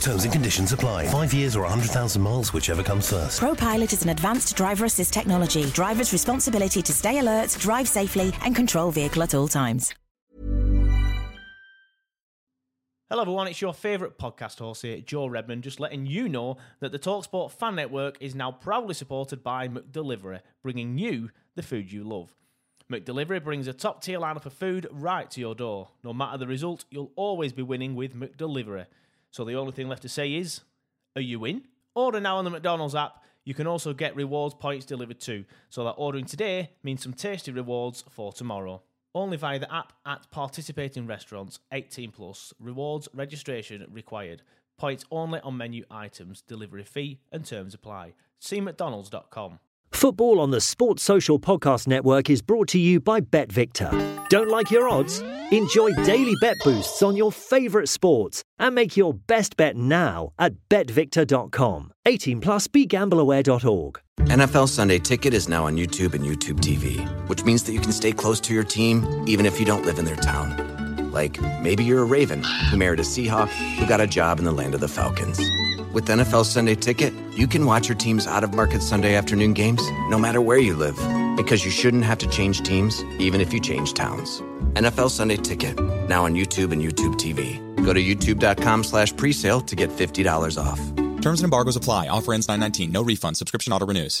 Terms and conditions apply. Five years or 100,000 miles, whichever comes first. ProPilot is an advanced driver assist technology. Driver's responsibility to stay alert, drive safely, and control vehicle at all times. Hello, everyone. It's your favourite podcast host here, Joe Redmond, just letting you know that the Talksport fan network is now proudly supported by McDelivery, bringing you the food you love. McDelivery brings a top tier lineup of food right to your door. No matter the result, you'll always be winning with McDelivery. So the only thing left to say is, are you in? Order now on the McDonald's app. You can also get rewards points delivered too, so that ordering today means some tasty rewards for tomorrow. Only via the app at participating restaurants, 18 plus. Rewards registration required. Points only on menu items. Delivery fee and terms apply. See McDonald's.com. Football on the Sports Social Podcast Network is brought to you by BetVictor. Don't like your odds? Enjoy daily bet boosts on your favourite sports and make your best bet now at betvictor.com. 18 plus begambleaware.org. NFL Sunday Ticket is now on YouTube and YouTube TV, which means that you can stay close to your team even if you don't live in their town. Like maybe you're a Raven who married a Seahawk who got a job in the land of the Falcons. With NFL Sunday Ticket, you can watch your team's out of market Sunday afternoon games no matter where you live because you shouldn't have to change teams even if you change towns. NFL Sunday Ticket, now on YouTube and YouTube TV. Go to youtube.com slash presale to get $50 off. Terms and embargoes apply. Offer ends 919. No refund. Subscription auto renews.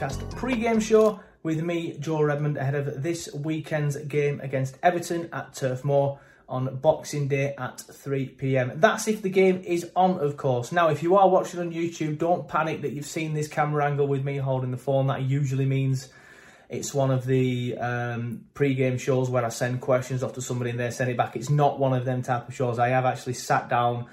Podcast pre-game show with me, Joe Redmond, ahead of this weekend's game against Everton at Turf Moor on Boxing Day at 3 pm. That's if the game is on, of course. Now, if you are watching on YouTube, don't panic that you've seen this camera angle with me holding the phone. That usually means it's one of the um, pre-game shows where I send questions off to somebody and they send it back. It's not one of them type of shows. I have actually sat down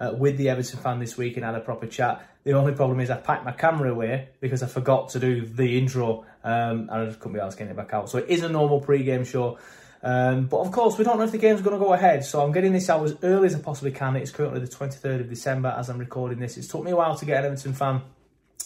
uh, with the Everton fan this week and had a proper chat. The only problem is I packed my camera away because I forgot to do the intro um, and I just couldn't be asked getting it back out. So it is a normal pre-game show. Um, but of course, we don't know if the game's going to go ahead, so I'm getting this out as early as I possibly can. It's currently the 23rd of December as I'm recording this. It's took me a while to get an Everton fan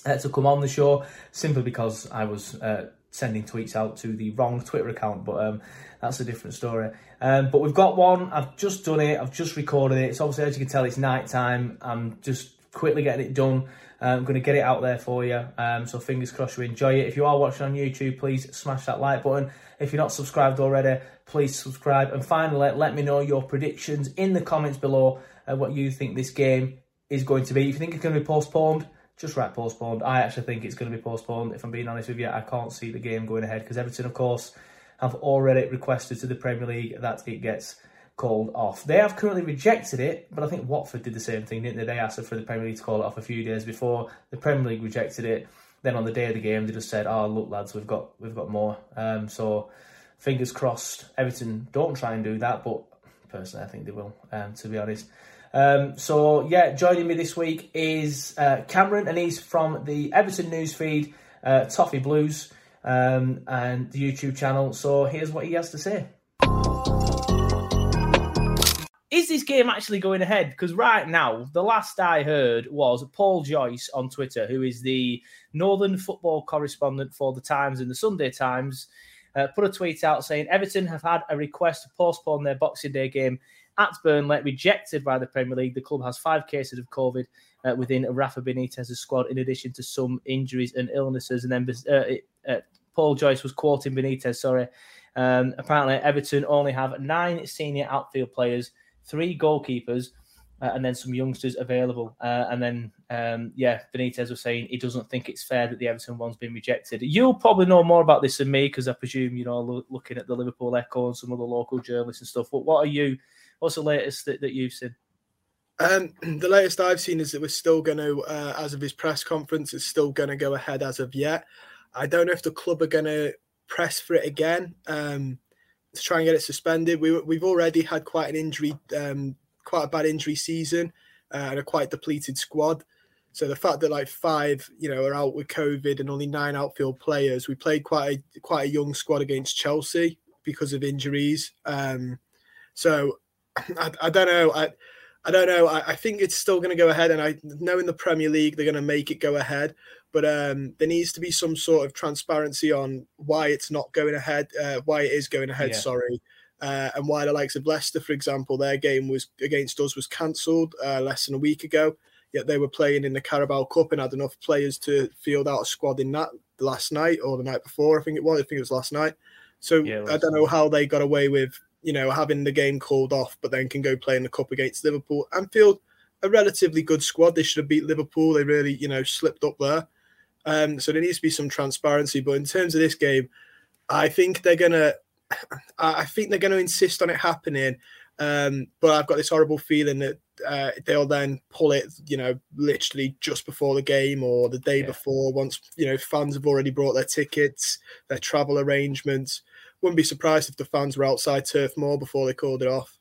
uh, to come on the show, simply because I was uh, sending tweets out to the wrong Twitter account, but um, that's a different story. Um, but we've got one. I've just done it. I've just recorded it. It's obviously, as you can tell, it's night time. I'm just quickly getting it done. Uh, I'm going to get it out there for you. Um, so fingers crossed you enjoy it. If you are watching on YouTube, please smash that like button. If you're not subscribed already, please subscribe. And finally, let me know your predictions in the comments below. Uh, what you think this game is going to be. If you think it's going to be postponed, just write postponed. I actually think it's going to be postponed. If I'm being honest with you, I can't see the game going ahead because Everton, of course, have already requested to the Premier League that it gets called off. They have currently rejected it, but I think Watford did the same thing, didn't they? They asked for the Premier League to call it off a few days before. The Premier League rejected it. Then on the day of the game, they just said, "Oh, look, lads, we've got we've got more." Um, so fingers crossed. Everton don't try and do that, but personally, I think they will. Um, to be honest. Um, so yeah, joining me this week is uh, Cameron, and he's from the Everton newsfeed, uh, Toffee Blues. um, and the YouTube channel. So here's what he has to say. Is this game actually going ahead? Because right now, the last I heard was Paul Joyce on Twitter, who is the Northern football correspondent for the Times and the Sunday Times, uh, put a tweet out saying Everton have had a request to postpone their Boxing Day game at Burnley, rejected by the Premier League. The club has five cases of COVID uh, within Rafa Benitez's squad, in addition to some injuries and illnesses. And then uh, uh, Paul Joyce was quoting Benitez, sorry. Um, apparently, Everton only have nine senior outfield players three goalkeepers, uh, and then some youngsters available. Uh, and then, um, yeah, Benitez was saying he doesn't think it's fair that the Everton one's been rejected. You'll probably know more about this than me because I presume you know lo- looking at the Liverpool Echo and some of the local journalists and stuff. But what are you? What's the latest that, that you've seen? Um, the latest I've seen is that we're still going to, uh, as of his press conference, it's still going to go ahead as of yet. I don't know if the club are going to press for it again. Um, to try and get it suspended. We, we've already had quite an injury, um, quite a bad injury season, uh, and a quite depleted squad. So the fact that like five, you know, are out with COVID and only nine outfield players, we played quite a quite a young squad against Chelsea because of injuries. Um, so I, I don't know. I I don't know. I, I think it's still going to go ahead, and I know in the Premier League they're going to make it go ahead but um, there needs to be some sort of transparency on why it's not going ahead, uh, why it is going ahead. Yeah. Sorry. Uh, and why the likes of Leicester, for example, their game was against us was cancelled uh, less than a week ago. Yet they were playing in the Carabao Cup and had enough players to field out a squad in that last night or the night before. I think it was. I think it was last night. So yeah, I don't know how they got away with you know having the game called off, but then can go play in the cup against Liverpool. Anfield, a relatively good squad. They should have beat Liverpool. They really you know slipped up there. Um, so there needs to be some transparency. But in terms of this game, I think they're gonna, I think they're gonna insist on it happening. Um, but I've got this horrible feeling that uh, they'll then pull it, you know, literally just before the game or the day yeah. before. Once you know fans have already brought their tickets, their travel arrangements. Wouldn't be surprised if the fans were outside Turf Moor before they called it off.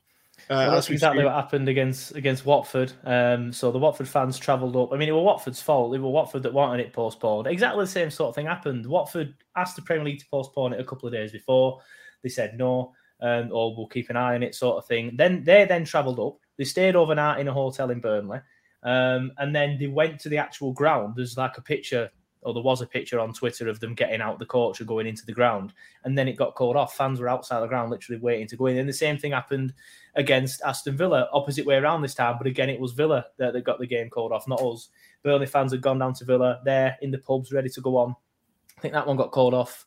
Uh, well, that's exactly what happened against against Watford. Um, so the Watford fans travelled up. I mean, it was Watford's fault. It was Watford that wanted it postponed. Exactly the same sort of thing happened. Watford asked the Premier League to postpone it a couple of days before. They said no, um, or we'll keep an eye on it, sort of thing. Then they then travelled up. They stayed overnight in a hotel in Burnley, um, and then they went to the actual ground. There's like a picture or there was a picture on Twitter of them getting out the coach and going into the ground, and then it got called off. Fans were outside the ground, literally waiting to go in. And the same thing happened against Aston Villa, opposite way around this time, but again, it was Villa that, that got the game called off, not us. Burnley fans had gone down to Villa, there in the pubs, ready to go on. I think that one got called off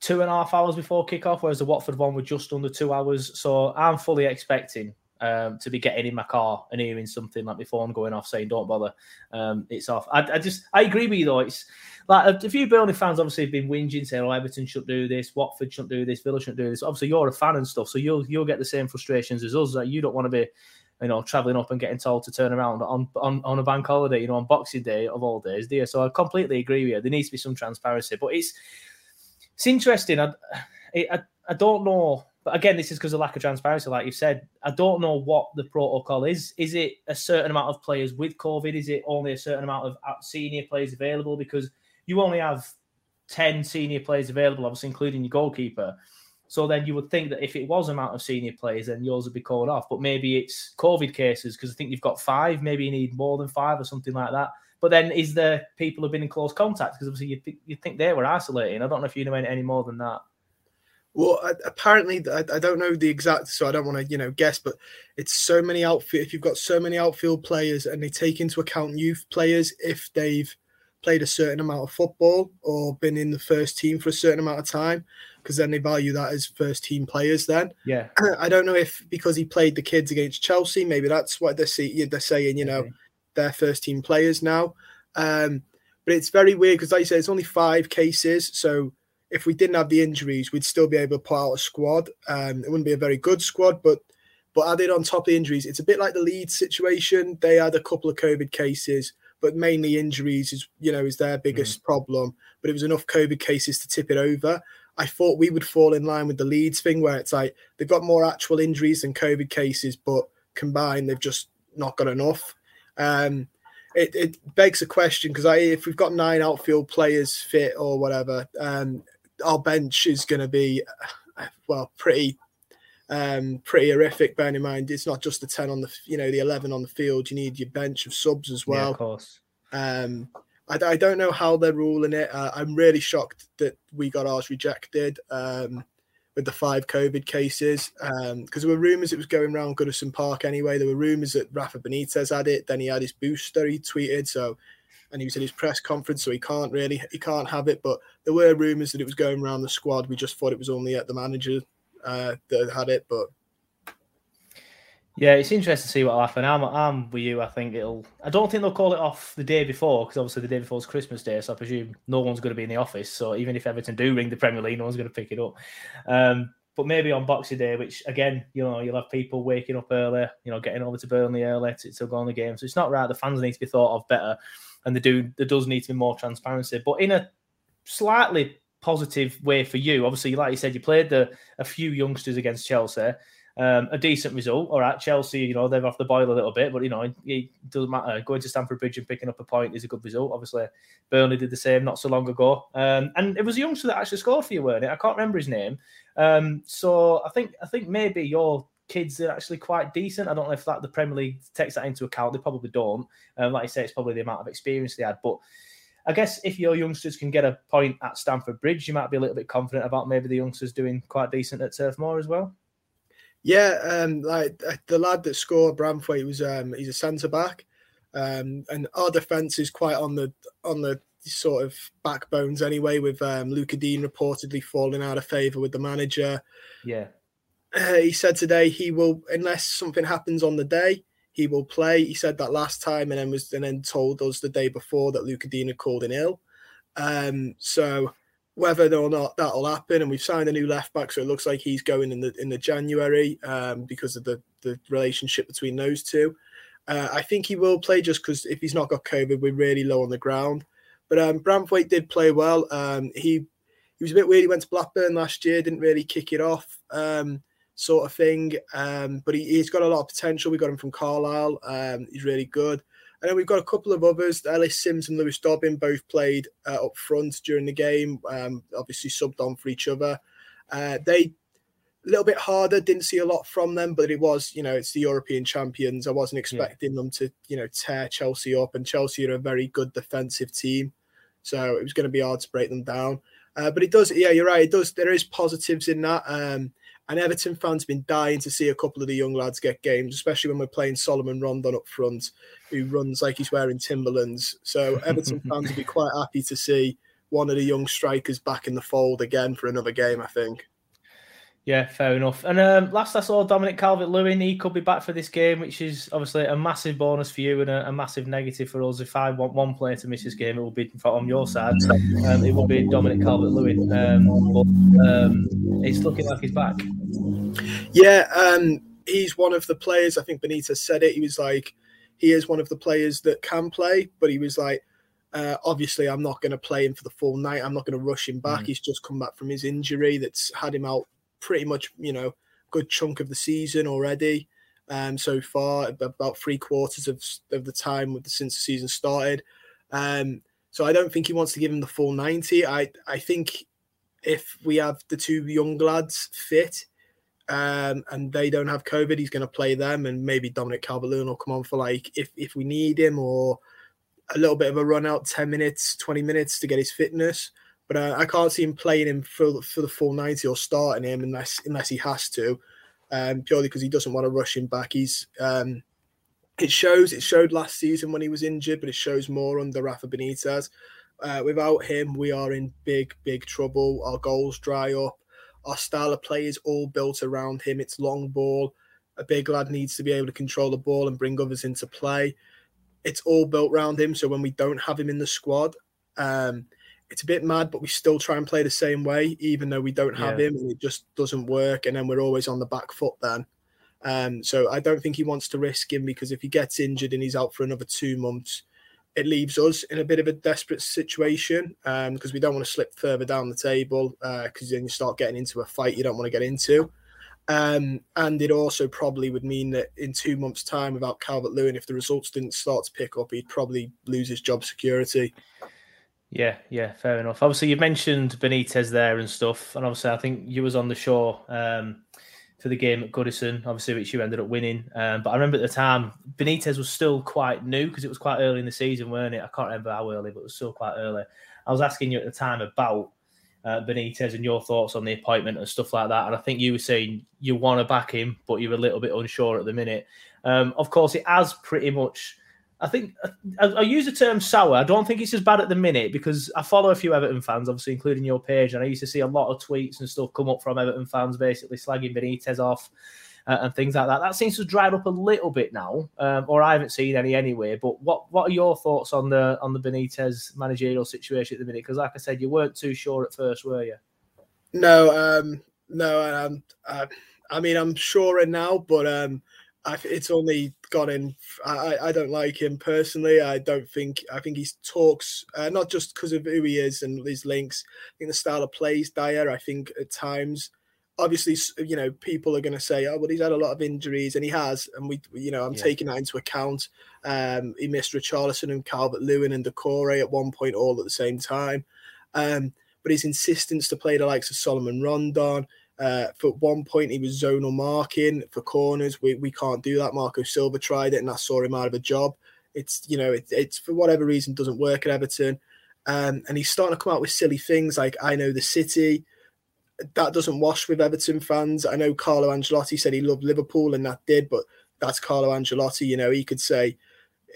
two and a half hours before kickoff, whereas the Watford one was just under two hours. So I'm fully expecting um, to be getting in my car and hearing something like my phone going off saying "Don't bother, um, it's off." I, I, just I agree with you though. It's like a, few Burnley fans obviously have been whinging saying, "Oh, Everton should do this, Watford shouldn't do this, Villa shouldn't do this." Obviously, you're a fan and stuff, so you'll you'll get the same frustrations as us. Like you don't want to be, you know, traveling up and getting told to turn around on on on a bank holiday, you know, on Boxing Day of all days, you? So I completely agree with you. There needs to be some transparency, but it's it's interesting. I I, I don't know but again, this is because of lack of transparency, like you said. I don't know what the protocol is. Is it a certain amount of players with COVID? Is it only a certain amount of senior players available? Because you only have 10 senior players available, obviously, including your goalkeeper. So then you would think that if it was amount of senior players, then yours would be called off. But maybe it's COVID cases because I think you've got five. Maybe you need more than five or something like that. But then is there people who've been in close contact? Because obviously you th- you think they were isolating. I don't know if you know any more than that. Well, apparently, I, I don't know the exact, so I don't want to, you know, guess, but it's so many outfield. If you've got so many outfield players and they take into account youth players if they've played a certain amount of football or been in the first team for a certain amount of time, because then they value that as first team players. Then, yeah, I don't know if because he played the kids against Chelsea, maybe that's what they're saying. They're saying, you know, okay. they're first team players now. Um, but it's very weird because, like you said, it's only five cases, so if we didn't have the injuries, we'd still be able to put out a squad. Um, it wouldn't be a very good squad, but but added on top of the injuries, it's a bit like the Leeds situation. They had a couple of COVID cases, but mainly injuries is you know is their biggest mm. problem. But it was enough COVID cases to tip it over. I thought we would fall in line with the Leeds thing, where it's like they've got more actual injuries than COVID cases, but combined they've just not got enough. Um, it, it begs a question because I if we've got nine outfield players fit or whatever, um, our bench is going to be well pretty um, pretty horrific. Bearing in mind, it's not just the ten on the you know the eleven on the field. You need your bench of subs as well. Yeah, of course. Um, I, I, don't know how they're ruling it. Uh, I'm really shocked that we got ours rejected um, with the five COVID cases because um, there were rumours it was going around Goodison Park anyway. There were rumours that Rafa Benitez had it. Then he had his booster. He tweeted so, and he was in his press conference, so he can't really he can't have it. But there were rumours that it was going around the squad. We just thought it was only at the manager uh, that had it, but yeah, it's interesting to see what will happen. I'm, I'm with you. I think it'll. I don't think they'll call it off the day before because obviously the day before is Christmas Day, so I presume no one's going to be in the office. So even if Everton do ring the Premier League, no one's going to pick it up. Um, but maybe on Boxing Day, which again, you know, you'll have people waking up early, you know, getting over to Burnley early to, to go on the game. So it's not right. The fans need to be thought of better, and they do. There does need to be more transparency, but in a slightly positive way for you. Obviously, like you said, you played the a few youngsters against Chelsea. Um, a decent result. All right, Chelsea, you know, they're off the boil a little bit, but you know, it doesn't matter. Going to Stamford Bridge and picking up a point is a good result. Obviously, Burnley did the same not so long ago, um, and it was a youngster that actually scored for you, weren't it? I can't remember his name. Um, so I think I think maybe your kids are actually quite decent. I don't know if that the Premier League takes that into account. They probably don't. Um, like I say, it's probably the amount of experience they had, but. I guess if your youngsters can get a point at Stamford Bridge, you might be a little bit confident about maybe the youngsters doing quite decent at Turf Moor as well. Yeah, um, like uh, the lad that scored Branthwaite was um, he's a centre back, um, and our defence is quite on the on the sort of backbones anyway. With um, Lucas Digne reportedly falling out of favour with the manager. Yeah, uh, he said today he will unless something happens on the day he will play. He said that last time, and then was and then told us the day before that had called in ill. Um, so whether or not that'll happen. And we've signed a new left back, so it looks like he's going in the in the January um, because of the the relationship between those two. Uh, I think he will play just because if he's not got COVID, we're really low on the ground. But um, Branthwaite did play well. Um, he he was a bit weird. He went to Blackburn last year, didn't really kick it off, um, sort of thing. Um, but he, has got a lot of potential. We got him from Carlisle. Um, he's really good. And then we've got a couple of others. Ellis Sims and Lewis Dobbin both played uh, up front during the game, um, obviously subbed on for each other. Uh, they a little bit harder, didn't see a lot from them, but it was, you know, it's the European champions. I wasn't expecting yeah. them to, you know, tear Chelsea up, and Chelsea are a very good defensive team. So it was going to be hard to break them down. Uh, but it does, yeah, you're right. It does. There is positives in that. Um, and Everton fans have been dying to see a couple of the young lads get games, especially when we're playing Salomon Rondon up front, who runs like he's wearing Timberlands. So Everton fans will be quite happy to see one of the young strikers back in the fold again for another game, I think. Yeah, fair enough. And um, last I saw Dominic Calvert Lewin, he could be back for this game, which is obviously a massive bonus for you and a, a, massive negative for us. If I want one player to miss this game, it will be on your side. Um, it will be Dominic Calvert Lewin. Um, but um, it's looking like he's back. Yeah, um, he's one of the players. I think Benitez said it. He was like, he is one of the players that can play, but he was like, uh, obviously, I'm not going to play him for the full night. I'm not going to rush him back. Mm. He's just come back from his injury that's had him out pretty much, you know, good chunk of the season already. Um, so far, about three quarters of, of the time with the, since the season started. Um, so I don't think he wants to give him the full 90. I, I think if we have the two young lads fit um, and they don't have COVID, he's going to play them, and maybe Dominic Calvert Lewin come on for like if if we need him or a little bit of a run out, 10 minutes, 20 minutes to get his fitness. But uh, I can't see him playing him for, for the full 90 or starting him unless unless he has to, um, purely because he doesn't want to rush him back. He's um, it shows it showed last season when he was injured, but it shows more under Rafa Benitez. Uh, without him, we are in big, big trouble. Our goals dry up. Our style of play is all built around him. It's long ball. A big lad needs to be able to control the ball and bring others into play. It's all built around him. So when we don't have him in the squad, um, it's a bit mad, but we still try and play the same way, even though we don't have yeah. him and it just doesn't work. And then we're always on the back foot then. Um, so I don't think he wants to risk him because if he gets injured and he's out for another two months, it leaves us in a bit of a desperate situation because um, we don't want to slip further down the table because uh, then you start getting into a fight you don't want to get into. Um, and it also probably would mean that in two months' time, without Calvert Lewin, if the results didn't start to pick up, he'd probably lose his job security. Yeah, yeah, fair enough. Obviously, you mentioned Benitez there and stuff, and obviously, I think you was on the show um, for the game at Goodison, obviously, which you ended up winning. Um, but I remember at the time, Benitez was still quite new because it was quite early in the season, weren't it? I can't remember how early, but it was still quite early. I was asking you at the time about uh, Benitez and your thoughts on the appointment and stuff like that. And I think you were saying you want to back him, but you're a little bit unsure at the minute. Um, of course, it has pretty much. I think I, I, use the term sour. I don't think it's as bad at the minute because I follow a few Everton fans, obviously, including your page, and I used to see a lot of tweets and stuff come up from Everton fans basically slagging Benitez off uh, and things like that. That seems to have dried up a little bit now, um, or I haven't seen any anyway. But what what are your thoughts on the on the Benitez managerial situation at the minute? Because like I said, you weren't too sure at first, were you? No, um, no. Um, uh, I mean, I'm sure now, but um, I, it's only gone in. I, I don't like him personally. I don't think. I think he talks uh, not just because of who he is and his links. I think the style of plays dire. I think at times obviously, you know, people are going to say, "Oh, but he's had a lot of injuries," and he has, and we, you know, I'm yeah. taking that into account. Um, he missed Richarlison and Calvert Lewin and Doucouré at one point, all at the same time. Um, but his insistence to play the likes of Salomon Rondon. Uh, for one point, he was zonal marking for corners. We, we can't do that. Marco Silva tried it, and that saw him out of a job. It's you know, it, it's for whatever reason doesn't work at Everton. Um, and he's starting to come out with silly things like I know the city that doesn't wash with Everton fans. I know Carlo Ancelotti said he loved Liverpool and that did, but that's Carlo Ancelotti. You know, he could say,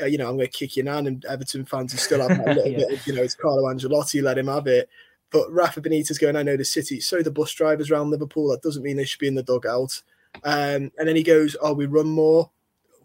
uh, you know, I'm going to kick your nan, and Everton fans are still have a little yeah. bit of, you know, it's Carlo Ancelotti, let him have it. But Rafa Benitez going, I know the city. So the bus drivers around Liverpool. That doesn't mean they should be in the dugout. Um, and then he goes, Oh, we run more.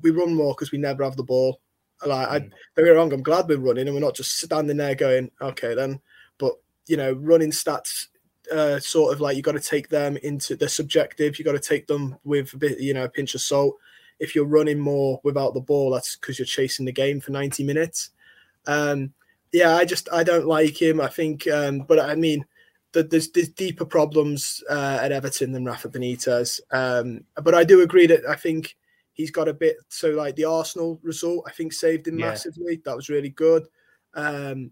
We run more because we never have the ball. Like. I, don't get wrong, I'm glad we're running and we're not just standing there going, Okay, then. But, you know, running stats uh, sort of like you got to take them into the subjective. You got to take them with a bit, you know, a pinch of salt. If you're running more without the ball, that's because you're chasing the game for 90 minutes. Um, yeah, I just I don't like him. I think, um, but I mean, the, there's, there's deeper problems uh, at Everton than Rafa Benitez. Um, but I do agree that I think he's got a bit. So like the Arsenal result, I think saved him yeah. massively. That was really good. Um,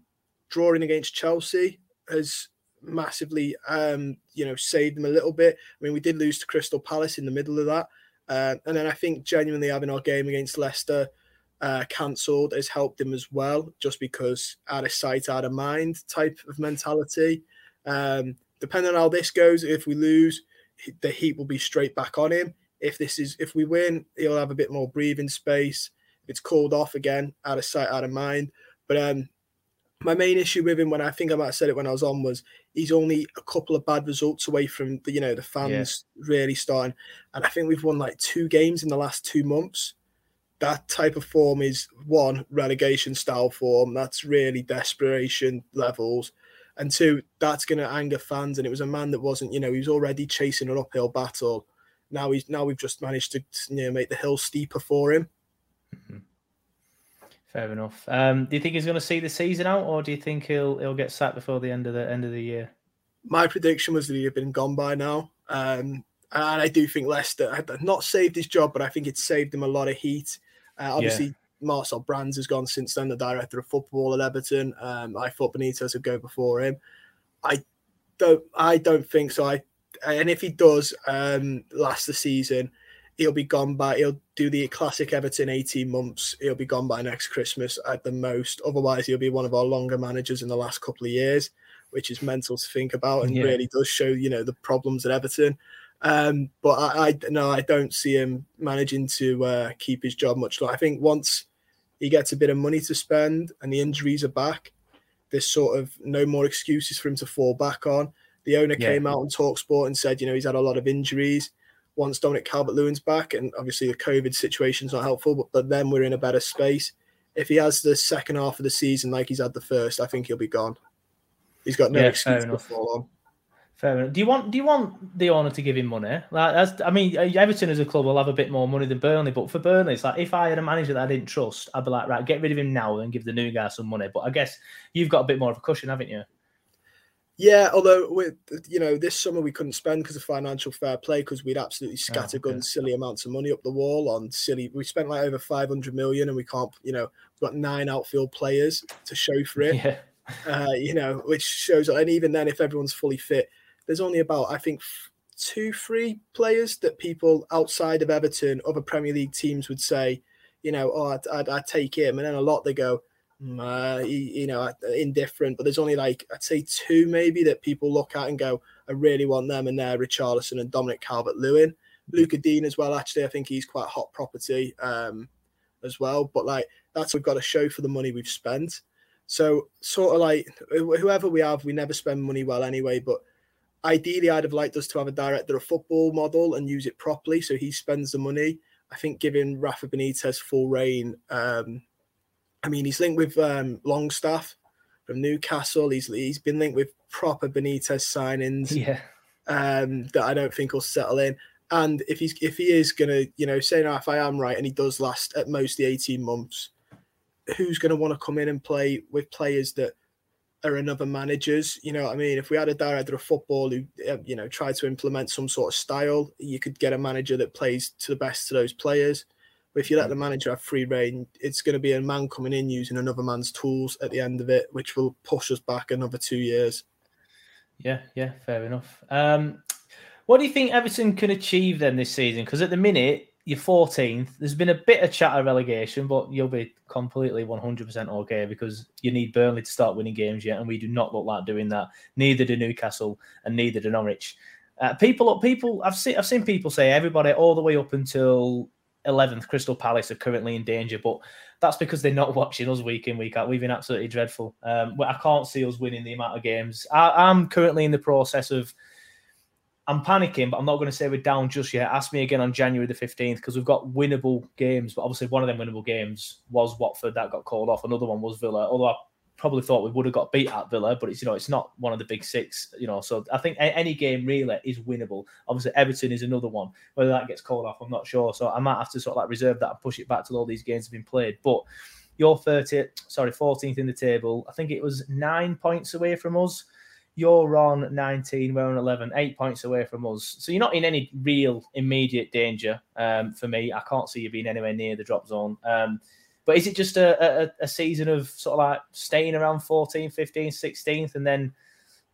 drawing against Chelsea has massively, um, you know, saved them a little bit. I mean, we did lose to Crystal Palace in the middle of that. Uh, and then I think genuinely having our game against Leicester uh, cancelled has helped him as well, just because out of sight, out of mind type of mentality. Um, depending on how this goes, if we lose, the heat will be straight back on him. If this is if we win, he'll have a bit more breathing space. If it's called off again, out of sight, out of mind. But um, my main issue with him when I think I might have said it when I was on was he's only a couple of bad results away from the you know the fans yeah. really starting and I think we've won like two games in the last two months that type of form is one relegation style form that's really desperation levels and two that's going to anger fans and it was a man that wasn't you know he was already chasing an uphill battle now he's now we've just managed to you know make the hill steeper for him mm-hmm. Fair enough. Um, do you think he's going to see the season out, or do you think he'll he'll get sacked before the end of the end of the year? My prediction was that he'd have been gone by now, um, and I do think Leicester had not saved his job, but I think it saved him a lot of heat. Uh, obviously, yeah. Marcel Brands has gone since then, the director of football at Everton. Um, I thought Benitez would go before him. I don't. I don't think so. I and if he does um, last the season, he'll be gone by he'll do the classic Everton 18 months. He'll be gone by next Christmas at the most. Otherwise, he'll be one of our longer managers in the last couple of years, which is mental to think about and yeah. really does show, you know, the problems at Everton. Um, but I, I no, I don't see him managing to uh, keep his job much longer. I think once he gets a bit of money to spend and the injuries are back, there's sort of no more excuses for him to fall back on. The owner yeah. came out on Talksport and said, you know, he's had a lot of injuries once Dominic Calvert Lewin's back, and obviously the COVID situation's not helpful, but, but then we're in a better space. If he has the second half of the season like he's had the first, I think he'll be gone. He's got no yeah, excuse to fall on. Fair enough. Do you want do you want the owner to give him money? Like that's, I mean, Everton as a club will have a bit more money than Burnley, but for Burnley, it's like if I had a manager that I didn't trust, I'd be like, right, get rid of him now and give the new guy some money. But I guess you've got a bit more of a cushion, haven't you? Yeah, although with you know this summer we couldn't spend because of financial fair play because we'd absolutely scattergun oh, okay. silly amounts of money up the wall on silly. We spent like over five hundred million, and we can't. You know, we've got nine outfield players to show for it. Yeah. Uh, you know, which shows. And even then, if everyone's fully fit, there's only about I think two, three players that people outside of Everton, other Premier League teams would say, you know, oh, I'd, I'd, I'd take him, and then a lot they go, uh, you know, indifferent. But there's only like I'd say two maybe that people look at and go, I really want them, and they're Richarlison and Dominic Calvert Lewin, Lucas Digne as well. Actually, I think he's quite hot property um, as well. But like that's we've got to show for the money we've spent. So sort of like whoever we have, we never spend money well anyway. But ideally, I'd have liked us to have a director of football model and use it properly, so he spends the money. I think giving Rafa Benitez full rein um, I mean, he's linked with um, Longstaff from Newcastle. He's he's been linked with proper Benitez signings. Yeah. Um, that I don't think will settle in. And if he's if he is gonna, you know, say now if I am right, and he does last at most the eighteen months, who's gonna want to come in and play with players that are another managers? You know, I mean, if we had a director of football who, uh, you know, tried to implement some sort of style, you could get a manager that plays to the best of those players. But if you let the manager have free rein, it's going to be a man coming in using another man's tools at the end of it, which will push us back another two years. Yeah, yeah, fair enough. Um, what do you think Everton can achieve then this season? Because at the minute, you're 14th. There's been a bit of chatter relegation, but you'll be completely 100% okay because you need Burnley to start winning games yet, and we do not look like doing that. Neither do Newcastle, and neither do Norwich. Uh, people, people, I've seen, I've seen people say everybody all the way up until 11th, Crystal Palace are currently in danger, but that's because they're not watching us week in, week out. We've been absolutely dreadful. Um, I can't see us winning the amount of games. I, am currently in the process of, I'm panicking, but I'm not going to say we're down just yet. Ask me again on January the 15th because we've got winnable games, but obviously one of them winnable games was Watford that got called off. Another one was Villa, although I probably thought we would have got beat at Villa, but it's you know it's not one of the big six, you know. So I think any game really is winnable. Obviously, Everton is another one. Whether that gets called off, I'm not sure. So I might have to sort of like reserve that and push it back till all these games have been played. But you're 30, sorry, 14th in the table. I think it was nine points away from us. You're on 19, we're on 11, eight points away from us. So you're not in any real immediate danger um, for me. I can't see you being anywhere near the drop zone. Um, but is it just a, a, a season of sort of like staying around 14, 15, 16th and then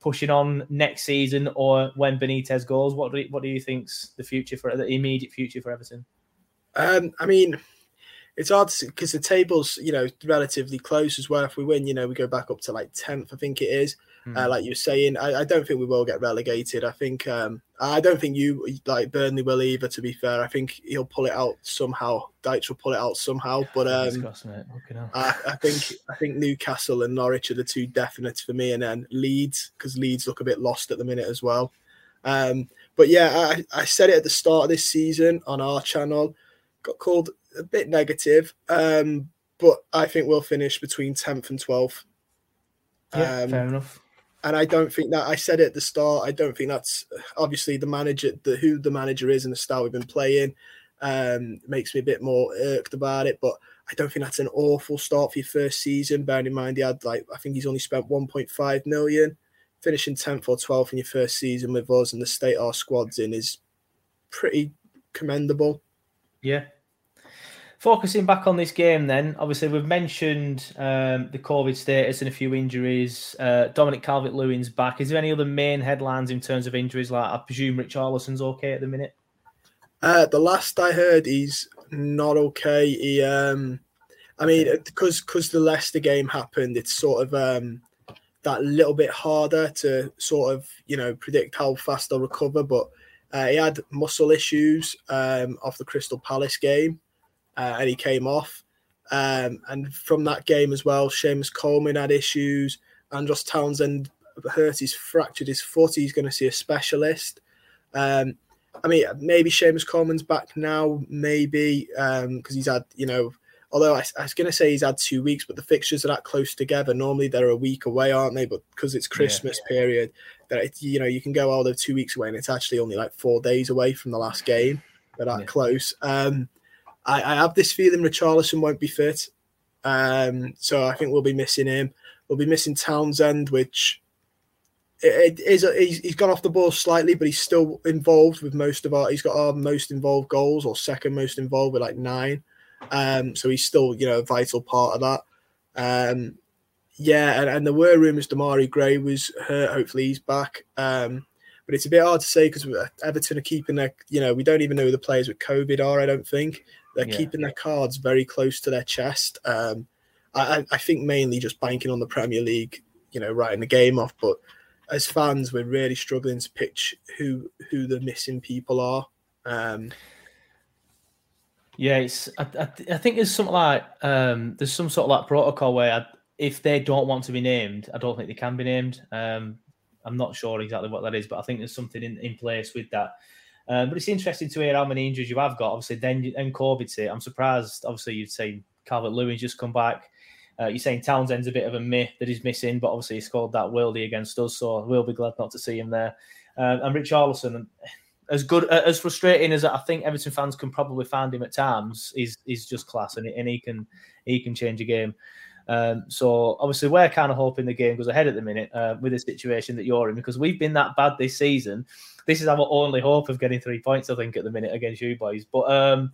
pushing on next season or when Benitez goes? What do you, what do you think's the future for the immediate future for Everton? Um, I mean, it's hard because the table's you know relatively close as well. If we win, you know, we go back up to like tenth, I think it is. Mm. Uh, like you're saying, I, I, don't think we will get relegated. I think um, I don't think you like Burnley will either. To be fair, I think he'll pull it out somehow. Dyche will pull it out somehow. But um, I, I, think I think Newcastle and Norwich are the two definites for me, and then Leeds because Leeds look a bit lost at the minute as well. Um, but yeah, I, I said it at the start of this season on our channel. Got called a bit negative, um, but I think we'll finish between tenth and twelfth. Yeah, um, fair enough and I don't think that I said at the start. I don't think that's obviously the manager, the who the manager is and the style we've been playing um, makes me a bit more irked about it. But I don't think that's an awful start for your first season. Bearing in mind he had like I think he's only spent 1.5 million, finishing 10th or 12th in your first season with us, and the state our squad's in is pretty commendable. Yeah, focusing back on this game, then obviously we've mentioned um, the COVID status and a few injuries. Uh, Dominic Calvert Lewin's back. Is there any other main headlines in terms of injuries? Like I presume Rich Richarlison's okay at the minute. Uh, the last I heard, he's not okay. He, um, I mean, because because the Leicester game happened, it's sort of um, that little bit harder to sort of you know predict how fast they'll recover. But uh, he had muscle issues um, off the Crystal Palace game uh, and he came off. Um, and from that game as well, Seamus Coleman had issues. Andros Townsend hurt his fractured his foot. He's going to see a specialist. Um, I mean, maybe Seamus Coleman's back now, maybe because um, he's had, you know, although I, I was going to say he's had two weeks, but the fixtures are that close together. Normally they're a week away, aren't they? But because it's Christmas yeah. period, that it, you know you can go all the two weeks away, and it's actually only like four days away from the last game. They're that yeah. close. Um, I, I have this feeling Richarlison won't be fit. Um, so I think we'll be missing him. We'll be missing Townsend, which it, it is a, he's, he's gone off the ball slightly, but he's still involved with most of our. He's got our most involved goals or second most involved with like nine. Um, so he's still you know a vital part of that. Um, yeah, and, and there were rumours Demarai Gray was hurt. Hopefully he's back. Um, but it's a bit hard to say because Everton are keeping their, you know, we don't even know who the players with COVID are. I don't think they're yeah. keeping their cards very close to their chest. Um, I, I think mainly just banking on the Premier League, you know, writing the game off. But as fans, we're really struggling to pitch who who the missing people are. Um, yeah, it's. I, I, I, think there's something like um, there's some sort of like protocol where I, if they don't want to be named, I don't think they can be named. Um, I'm not sure exactly what that is, but I think there's something in, in place with that. Um, but it's interesting to hear how many injuries you have got. Obviously, then and COVID's it. I'm surprised. Obviously, you've seen Calvert Lewin just come back. Uh, you're saying Townsend's a bit of a myth that he's missing, but obviously he scored that worldie against us, so we'll be glad not to see him there. Uh, and Richarlison, as good, uh, as frustrating as I think Everton fans can probably find him at times, he's he's just class, and, and he can he can change a game. Um, so obviously we're kind of hoping the game goes ahead at the minute uh, with the situation that you're in because we've been that bad this season. This is our only hope of getting three points, I think, at the minute against you boys. But um,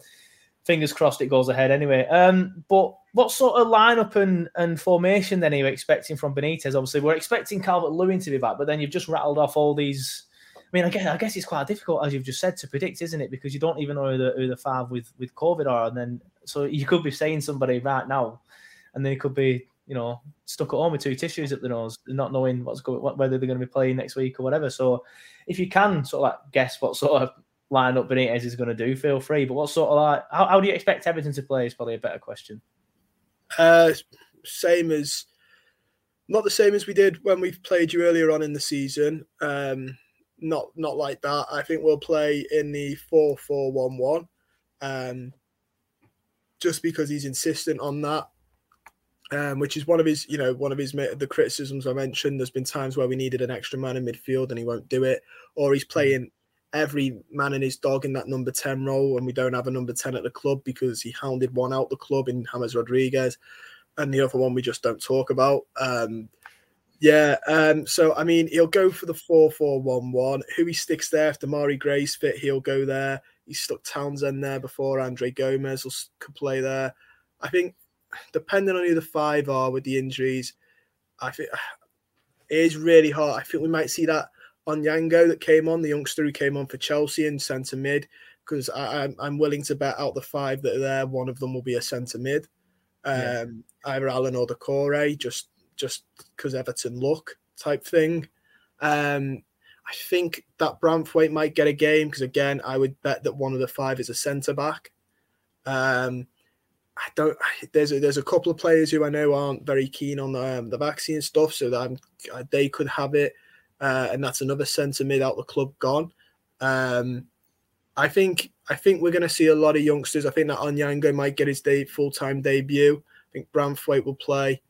fingers crossed it goes ahead anyway. Um, but what sort of lineup and, and formation then are you expecting from Benitez? Obviously, we're expecting Calvert Lewin to be back, but then you've just rattled off all these. I mean, I guess, I guess it's quite difficult, as you've just said, to predict, isn't it? Because you don't even know who the, who the five with, with COVID are. And then, so you could be saying somebody right now, and they could be, you know, stuck at home with two tissues at the nose, not knowing what's going, whether they're going to be playing next week or whatever. So if you can sort of like guess what sort of lineup Benitez is going to do, feel free. But what sort of like, how, how do you expect Everton to play is probably a better question. Uh, same as, not the same as we did when we played you earlier on in the season. Um, not not like that. I think we'll play in the four four one one, um, just because he's insistent on that. Um, which is one of his, you know, one of his the criticisms I mentioned. There's been times where we needed an extra man in midfield and he won't do it, or he's playing every man and his dog in that number 10 role and we don't have a number 10 at the club because he hounded one out the club in James Rodriguez and the other one we just don't talk about. Um, yeah, um, so I mean, he'll go for the 4 4 1 1. Who he sticks there, if Demarai Gray's fit, he'll go there. He stuck Townsend there before Andre Gomes will, could play there. I think, depending on who the five are with the injuries, I think it is really hard. I think we might see that Onyango that came on, the youngster who came on for Chelsea in centre mid, because I'm I'm willing to bet out the five that are there, one of them will be a centre mid, um, yeah. either Allan or Doucouré, just just because Everton look type thing. Um, I think that Branthwaite might get a game because again, I would bet that one of the five is a centre back. Um, I don't. There's a, there's a couple of players who I know aren't very keen on the, um, the vaccine stuff, so that I'm, they could have it uh, and that's another centre mid out the club gone. Um, I think I think we're going to see a lot of youngsters. I think that Onyango might get his day full time debut. I think Branthwaite will play,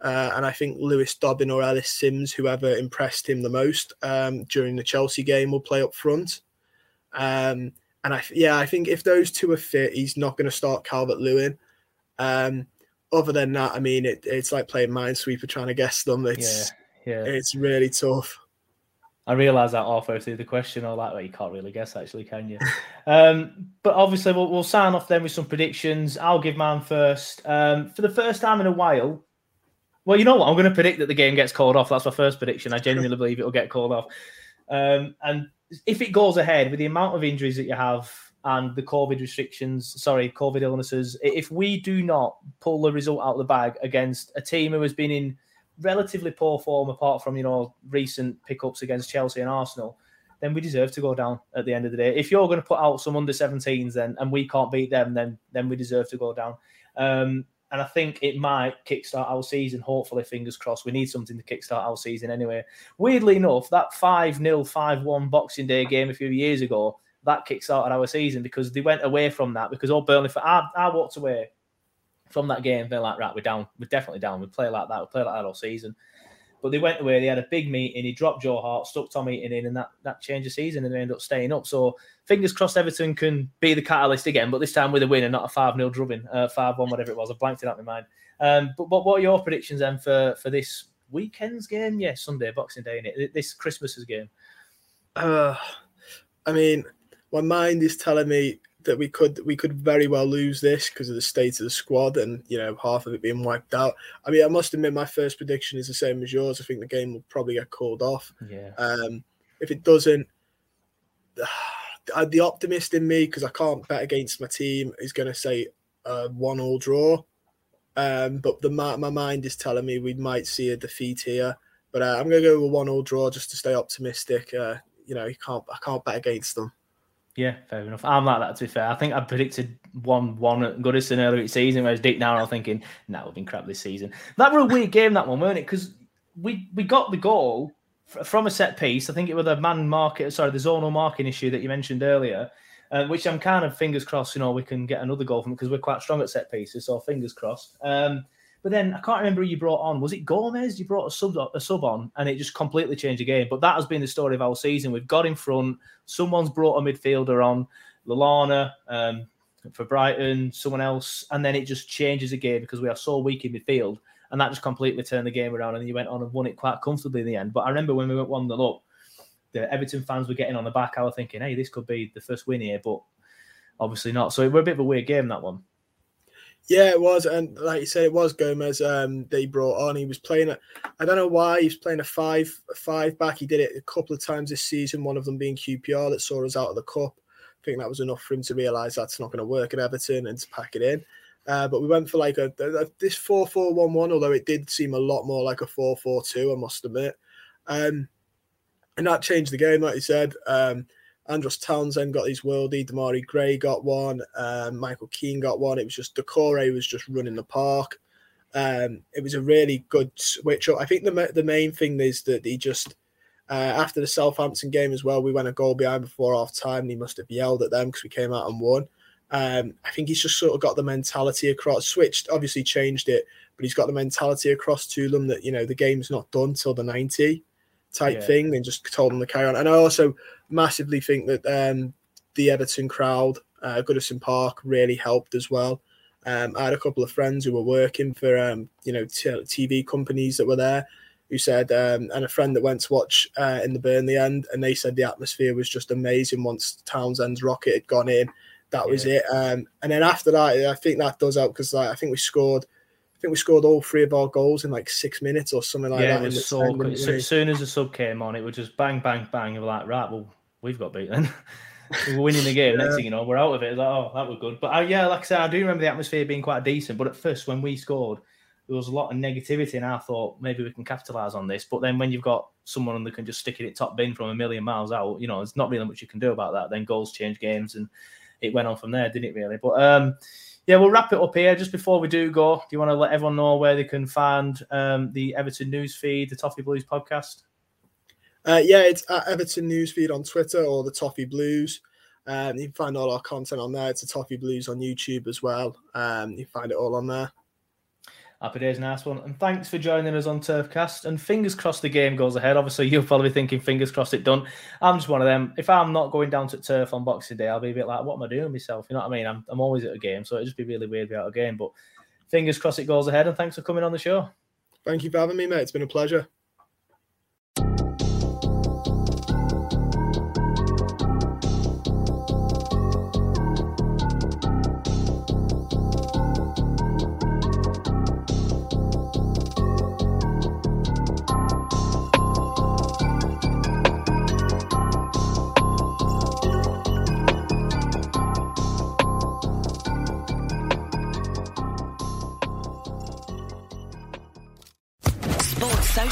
uh, and I think Lewis Dobbin or Ellis Sims, whoever impressed him the most um, during the Chelsea game, will play up front. Um, and I yeah, I think if those two are fit, he's not going to start Calvert Lewin. Um, other than that, I mean, it, it's like playing Minesweeper trying to guess them. It's yeah, yeah. it's really tough. I realise that halfway through the question, or that way you can't really guess, actually, can you? um, but obviously, we'll, we'll, sign off then with some predictions. I'll give mine first. Um, for the first time in a while, well, you know what? I'm going to predict that the game gets called off. That's my first prediction. I genuinely believe it will get called off. Um, and if it goes ahead with the amount of injuries that you have and the COVID restrictions, sorry, COVID illnesses, if we do not pull the result out of the bag against a team who has been in relatively poor form apart from you know recent pickups against Chelsea and Arsenal, then we deserve to go down at the end of the day. If you're going to put out some under 17s then and we can't beat them, then then we deserve to go down. Um, and I think it might kickstart our season. Hopefully, fingers crossed. We need something to kickstart our season anyway. Weirdly enough, that 5 0, 5 1 Boxing Day game a few years ago, that kickstarted our season because they went away from that. Because all Burnley, I, I walked away from that game, they're like, right, we're down. We're definitely down. We play like that. We play like that all season. But they went away. They had a big meeting. He dropped Joe Hart, stuck Tom Heaton in, and that that changed the season, and they ended up staying up. So fingers crossed, Everton can be the catalyst again, but this time with a win and not a five 0 drubbing, uh, five one, whatever it was. I blanked it out in my mind. Um, but, but what are your predictions then for for this weekend's game? Yeah, Sunday, Boxing Day, in it. This Christmas's game. Uh, I mean, my mind is telling me that we could we could very well lose this because of the state of the squad and you know half of it being wiped out. I mean, I must admit my first prediction is the same as yours. I think the game will probably get called off. Yeah. Um, if it doesn't, the optimist in me because I can't bet against my team is going to say uh, one all draw. Um, but the my, my mind is telling me we might see a defeat here. But uh, I'm going to go with one all draw just to stay optimistic. Uh, you know, you can't I can't bet against them. Yeah, fair enough. I'm like that to be fair. I think I predicted one one at Goodison earlier this season, whereas deep now I'm thinking, nah, we've been crap this season. That was a weird game, that one, weren't it? Because we we got the goal from a set piece. I think it was a man market, sorry, the zonal marking issue that you mentioned earlier, uh, which I'm kind of fingers crossed, you know, we can get another goal from because we're quite strong at set pieces. So fingers crossed. Um, but then I can't remember who you brought on. Was it Gomes? You brought a sub a sub on, and it just completely changed the game. But that has been the story of our season. We've got in front. Someone's brought a midfielder on, Lallana um, for Brighton, someone else, and then it just changes the game because we are so weak in midfield, and that just completely turned the game around. And you went on and won it quite comfortably in the end. But I remember when we went one 0 up, the Everton fans were getting on the back. I was thinking, hey, this could be the first win here, but obviously not. So it was a bit of a weird game that one. Yeah, it was, and like you said, it was Gomes. Um, they brought on. He was playing it. I don't know why he was playing a five, a five back. He did it a couple of times this season. One of them being QPR that saw us out of the cup. I think that was enough for him to realise that's not going to work at Everton and to pack it in. Uh, but we went for like a, a this four four one one, although it did seem a lot more like a four four two. I must admit, um, and that changed the game, like you said. Um, Andros Townsend got his worldie, Demarai Gray got one, um, Michael Keane got one. It was just Doucouré was just running the park. Um, it was a really good switch up. I think the the main thing is that he just uh, after the Southampton game as well, we went a goal behind before half time. He must have yelled at them because we came out and won. Um, I think he's just sort of got the mentality across, switched, obviously changed it, but he's got the mentality across to them that you know the game's not done till the ninety type yeah. thing, and just told them to carry on. And I also massively think that um, the Everton crowd, uh, Goodison Park, really helped as well. Um, I had a couple of friends who were working for um, you know t- TV companies that were there, who said, um, and a friend that went to watch uh, in the Burnley end, and they said the atmosphere was just amazing once Townsend's rocket had gone in. That yeah. was it. Um, and then after that, I think that does help because like, I think we scored. I think we scored all three of our goals in like six minutes or something like yeah, that. It was so. As soon as the sub came on, it was just bang, bang, bang. You were like, right, well, we've got beaten. we were winning the game. yeah. Next thing you know, we're out of it. Like, oh, that was good. But uh, yeah, like I said, I do remember the atmosphere being quite decent. But at first, when we scored, there was a lot of negativity, and I thought maybe we can capitalize on this. But then when you've got someone that can just stick it at top bin from a million miles out, you know, there's not really much you can do about that. Then goals change games, and it went on from there, didn't it? Really. But um, yeah, we'll wrap it up here. Just before we do go, do you want to let everyone know where they can find um, the Everton news feed, the Toffee Blues podcast? Uh, yeah, it's at Everton Newsfeed on Twitter or the Toffee Blues. Um, you can find all our content on there. It's the Toffee Blues on YouTube as well. Um, you find it all on there. Happy days, nice one. And thanks for joining us on Turfcast. And fingers crossed the game goes ahead. Obviously, you'll probably be thinking, fingers crossed it done. I'm just one of them. If I'm not going down to turf on Boxing Day, I'll be a bit like, what am I doing myself? You know what I mean? I'm, I'm always at a game, so it'd just be really weird to be out of a game. But fingers crossed it goes ahead. And thanks for coming on the show. Thank you for having me, mate. It's been a pleasure.